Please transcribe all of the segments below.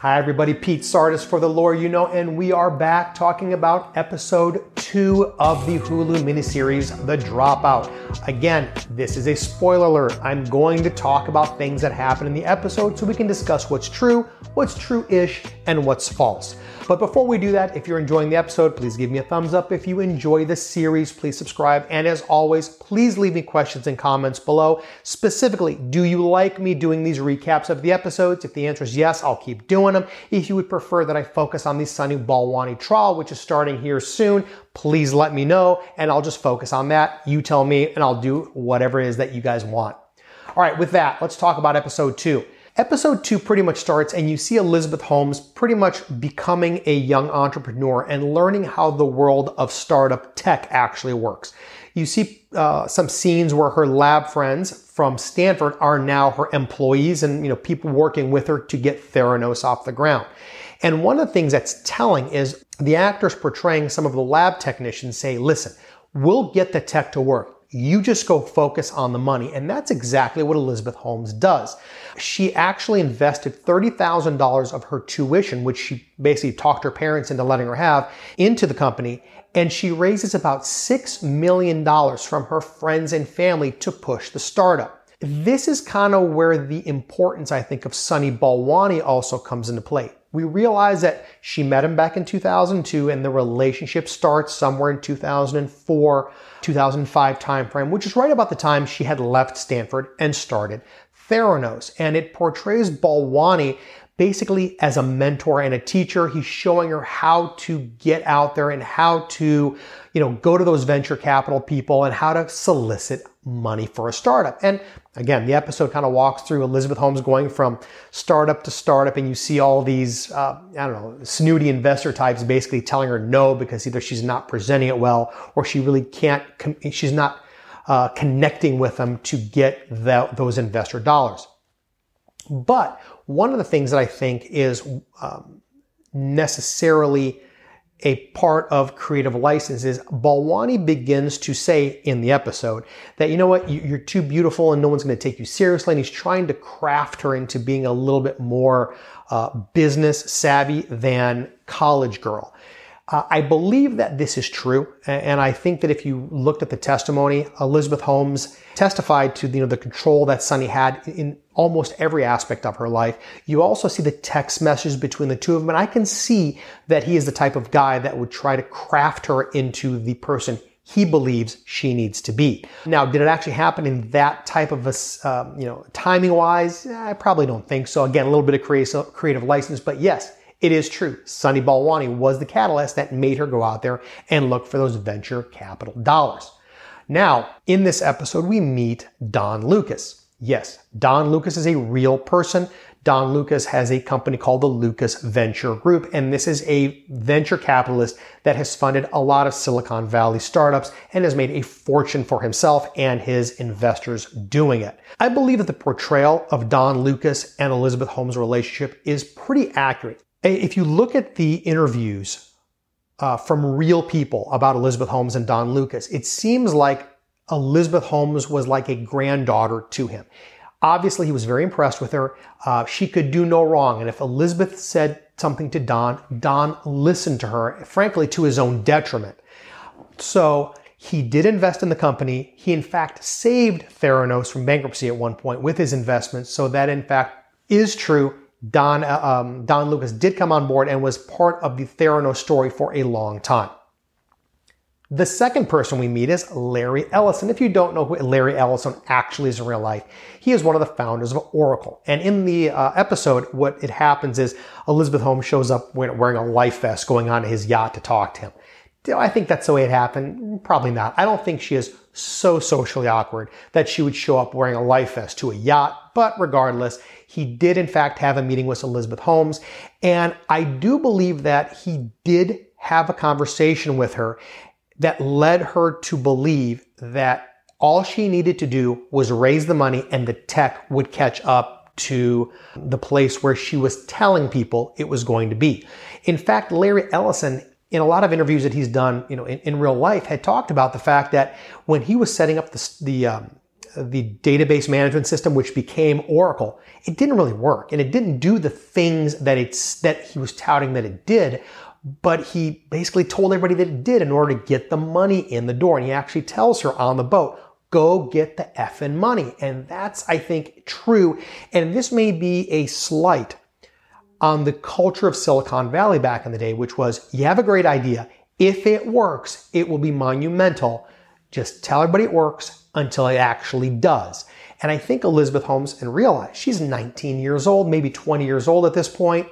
Hi, everybody. Pete Tragos for The Lawyer You Know, and we are back talking about episode two of the Hulu miniseries, The Dropout. Again, this is a spoiler alert. I'm going to talk about things that happen in the episode so we can discuss what's true, what's true ish, and what's false. But before we do that, if you're enjoying the episode, please give me a thumbs up. If you enjoy the series, please subscribe. And as always, please leave me questions and comments below. Specifically, do you like me doing these recaps of the episodes? If the answer is yes, I'll keep doing them. If you would prefer that I focus on the Sunny Balwani trial, which is starting here soon, please let me know and I'll just focus on that. You tell me and I'll do whatever it is that you guys want. All right, with that, let's talk about episode two. Episode two pretty much starts, and you see Elizabeth Holmes pretty much becoming a young entrepreneur and learning how the world of startup tech actually works. You see uh, some scenes where her lab friends from Stanford are now her employees and you know people working with her to get Theranos off the ground. And one of the things that's telling is the actors portraying some of the lab technicians say, listen, we'll get the tech to work. You just go focus on the money. And that's exactly what Elizabeth Holmes does. She actually invested $30,000 of her tuition, which she basically talked her parents into letting her have, into the company. And she raises about $6 million from her friends and family to push the startup. This is kind of where the importance, I think, of Sunny Balwani also comes into play. We realize that she met him back in 2002 and the relationship starts somewhere in 2004, 2005 timeframe, which is right about the time she had left Stanford and started Theranos. And it portrays Balwani basically as a mentor and a teacher. He's showing her how to get out there and how to, you know, go to those venture capital people and how to solicit money for a startup. And again, the episode kind of walks through Elizabeth Holmes going from startup to startup, and you see all these, uh, I don't know, snooty investor types basically telling her no because either she's not presenting it well or she really can't, she's not uh, connecting with them to get the, those investor dollars. But one of the things that I think is um, necessarily a part of creative license is Balwani begins to say in the episode that, you know what, you're too beautiful and no one's going to take you seriously. And he's trying to craft her into being a little bit more uh, business savvy than college girl. Uh, I believe that this is true, and I think that if you looked at the testimony, Elizabeth Holmes testified to you know the control that Sunny had in almost every aspect of her life. You also see the text messages between the two of them, and I can see that he is the type of guy that would try to craft her into the person he believes she needs to be. Now, did it actually happen in that type of a, um, you know, timing wise? I probably don't think so. Again, a little bit of creative license, but yes, it is true. Sunny Balwani was the catalyst that made her go out there and look for those venture capital dollars. Now, in this episode, we meet Don Lucas. Yes, Don Lucas is a real person. Don Lucas has a company called the Lucas Venture Group, and this is a venture capitalist that has funded a lot of Silicon Valley startups and has made a fortune for himself and his investors doing it. I believe that the portrayal of Don Lucas and Elizabeth Holmes' relationship is pretty accurate. If you look at the interviews uh, from real people about Elizabeth Holmes and Don Lucas, it seems like Elizabeth Holmes was like a granddaughter to him. Obviously, he was very impressed with her. Uh, she could do no wrong. And if Elizabeth said something to Don, Don listened to her, frankly, to his own detriment. So he did invest in the company. He, in fact, saved Theranos from bankruptcy at one point with his investments. So that, in fact, is true. Don, uh, um, Don Lucas did come on board and was part of the Theranos story for a long time. The second person we meet is Larry Ellison. If you don't know who Larry Ellison actually is in real life, he is one of the founders of Oracle. And in the uh, episode, what it happens is Elizabeth Holmes shows up wearing a life vest going on to his yacht to talk to him. I think that's the way it happened? Probably not. I don't think she is so socially awkward that she would show up wearing a life vest to a yacht, but regardless, he did, in fact, have a meeting with Elizabeth Holmes. And I do believe that he did have a conversation with her that led her to believe that all she needed to do was raise the money and the tech would catch up to the place where she was telling people it was going to be. In fact, Larry Ellison in a lot of interviews that he's done, you know, in, in real life, had talked about the fact that when he was setting up the, the um, the database management system, which became Oracle, it didn't really work and it didn't do the things that it's, that he was touting that it did. But he basically told everybody that it did in order to get the money in the door. And he actually tells her on the boat, go get the effing money. And that's, I think, true. And this may be a slight on the culture of Silicon Valley back in the day, which was you have a great idea. If it works, it will be monumental. Just tell everybody it works until it actually does. And I think Elizabeth Holmes, and realize she's 19 years old, maybe 20 years old at this point.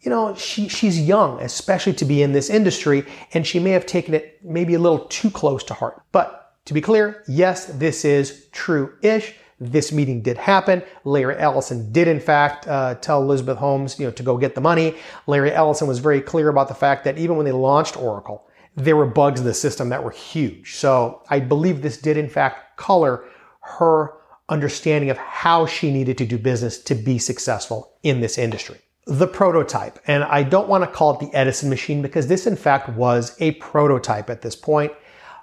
You know, she, she's young, especially to be in this industry, and she may have taken it maybe a little too close to heart. But to be clear, yes, this is true-ish. This meeting did happen. Larry Ellison did, in fact, uh, tell Elizabeth Holmes, you know, to go get the money. Larry Ellison was very clear about the fact that even when they launched Oracle, there were bugs in the system that were huge. So I believe this did, in fact, color her understanding of how she needed to do business to be successful in this industry. The prototype, and I don't want to call it the Edison machine because this, in fact, was a prototype at this point.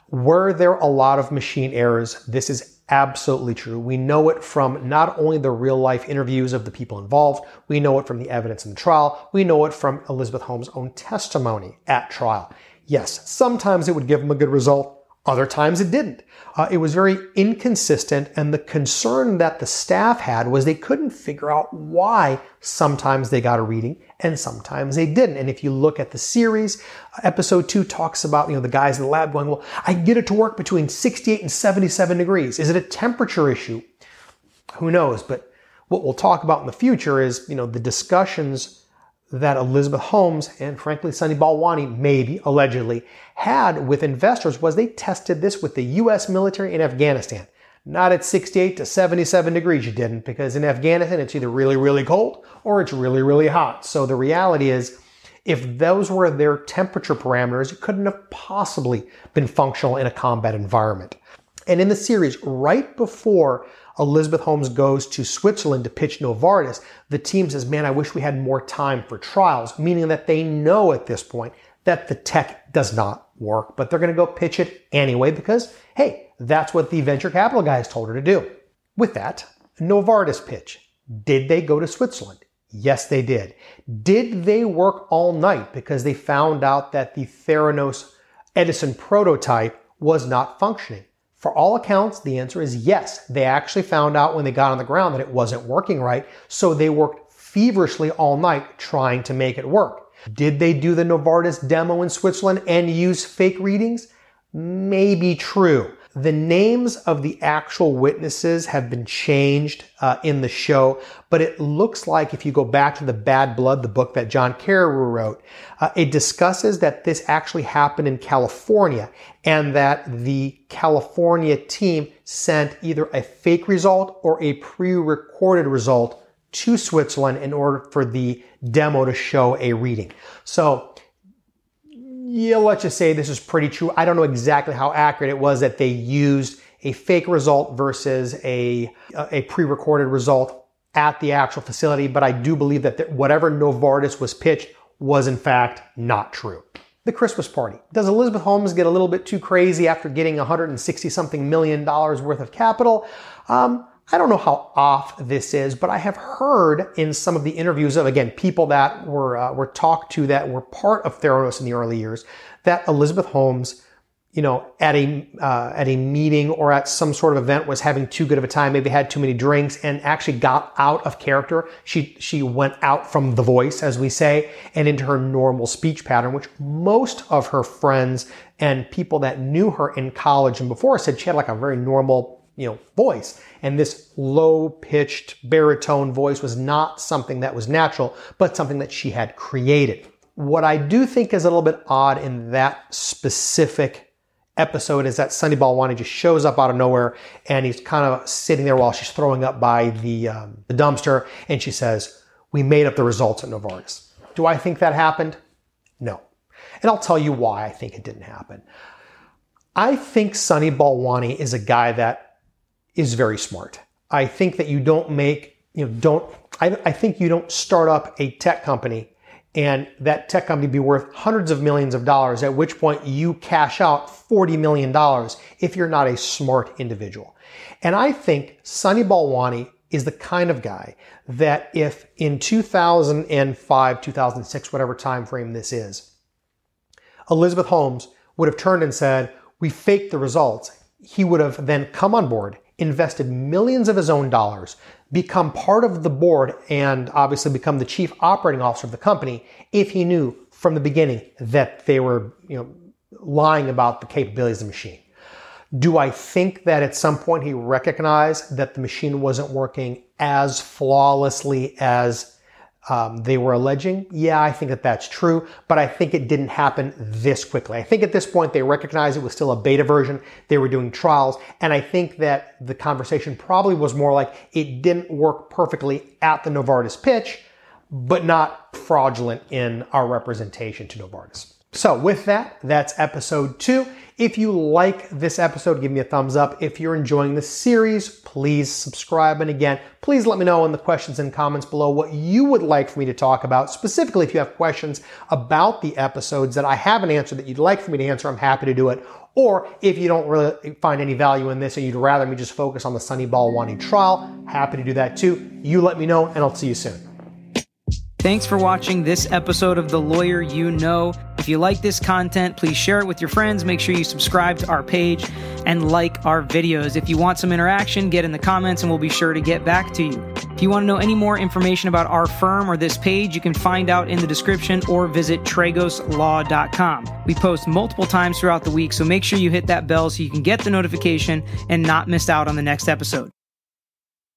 Were there a lot of machine errors? This is absolutely true. We know it from not only the real life interviews of the people involved, we know it from the evidence in the trial, we know it from Elizabeth Holmes' own testimony at trial. Yes, sometimes it would give them a good result. Other times it didn't. Uh, it was very inconsistent, and the concern that the staff had was they couldn't figure out why sometimes they got a reading and sometimes they didn't. And if you look at the series, uh, episode two talks about you know the guys in the lab going, "Well, I get it to work between 68 and 77 degrees. Is it a temperature issue? Who knows?" But what we'll talk about in the future is you know the discussions that Elizabeth Holmes and frankly Sunny Balwani maybe allegedly had with investors was they tested this with the US military in Afghanistan. Not at 68 to 77 degrees you didn't because in Afghanistan it's either really really cold or it's really really hot. So the reality is if those were their temperature parameters, it couldn't have possibly been functional in a combat environment. And in the series, right before Elizabeth Holmes goes to Switzerland to pitch Novartis, the team says, man, I wish we had more time for trials, meaning that they know at this point that the tech does not work, but they're going to go pitch it anyway because, hey, that's what the venture capital guys told her to do. With that, Novartis pitch. Did they go to Switzerland? Yes, they did. Did they work all night because they found out that the Theranos Edison prototype was not functioning? For all accounts, the answer is yes. They actually found out when they got on the ground that it wasn't working right, so they worked feverishly all night trying to make it work. Did they do the Novartis demo in Switzerland and use fake readings? Maybe true. The names of the actual witnesses have been changed uh, in the show, but it looks like if you go back to the Bad Blood, the book that John Carreyrou wrote, uh, it discusses that this actually happened in California and that the California team sent either a fake result or a pre-recorded result to Switzerland in order for the demo to show a reading. So yeah, let's just say this is pretty true. I don't know exactly how accurate it was that they used a fake result versus a, a pre-recorded result at the actual facility, but I do believe that whatever Novartis was pitched was in fact not true. The Christmas party. Does Elizabeth Holmes get a little bit too crazy after getting 160 something million dollars worth of capital? Um, I don't know how off this is, but I have heard in some of the interviews of, again, people that were, uh, were talked to that were part of Theranos in the early years, that Elizabeth Holmes, you know, at a, uh, at a meeting or at some sort of event was having too good of a time, maybe had too many drinks and actually got out of character. She, she went out from the voice, as we say, and into her normal speech pattern, which most of her friends and people that knew her in college and before said she had like a very normal you know, voice. And this low pitched baritone voice was not something that was natural, but something that she had created. What I do think is a little bit odd in that specific episode is that Sunny Balwani just shows up out of nowhere and he's kind of sitting there while she's throwing up by the, um, the dumpster and she says, we made up the results at Novartis. Do I think that happened? No. And I'll tell you why I think it didn't happen. I think Sunny Balwani is a guy that is very smart. I think that you don't make, you know, don't, I, I think you don't start up a tech company and that tech company be worth hundreds of millions of dollars, at which point you cash out $40 million if you're not a smart individual. And I think Sunny Balwani is the kind of guy that if in 2005, 2006, whatever time frame this is, Elizabeth Holmes would have turned and said, we faked the results, he would have then come on board, invested millions of his own dollars, become part of the board, and obviously become the chief operating officer of the company if he knew from the beginning that they were, you know, lying about the capabilities of the machine. Do I think that at some point he recognized that the machine wasn't working as flawlessly as um, they were alleging? Yeah, I think that that's true, but I think it didn't happen this quickly. I think at this point they recognized it was still a beta version. They were doing trials, and I think that the conversation probably was more like it didn't work perfectly at the Novartis pitch, but not fraudulent in our representation to Novartis. So with that, that's episode two. If you like this episode, give me a thumbs up. If you're enjoying the series, please subscribe. And again, please let me know in the questions and comments below what you would like for me to talk about. Specifically, if you have questions about the episodes that I haven't answered that you'd like for me to answer, I'm happy to do it. Or if you don't really find any value in this and you'd rather me just focus on the Sunny Balwani trial, happy to do that too. You let me know and I'll see you soon. Thanks for watching this episode of The Lawyer You Know. If you like this content, please share it with your friends. Make sure you subscribe to our page and like our videos. If you want some interaction, get in the comments and we'll be sure to get back to you. If you want to know any more information about our firm or this page, you can find out in the description or visit tragoslaw.com. We post multiple times throughout the week, so make sure you hit that bell so you can get the notification and not miss out on the next episode.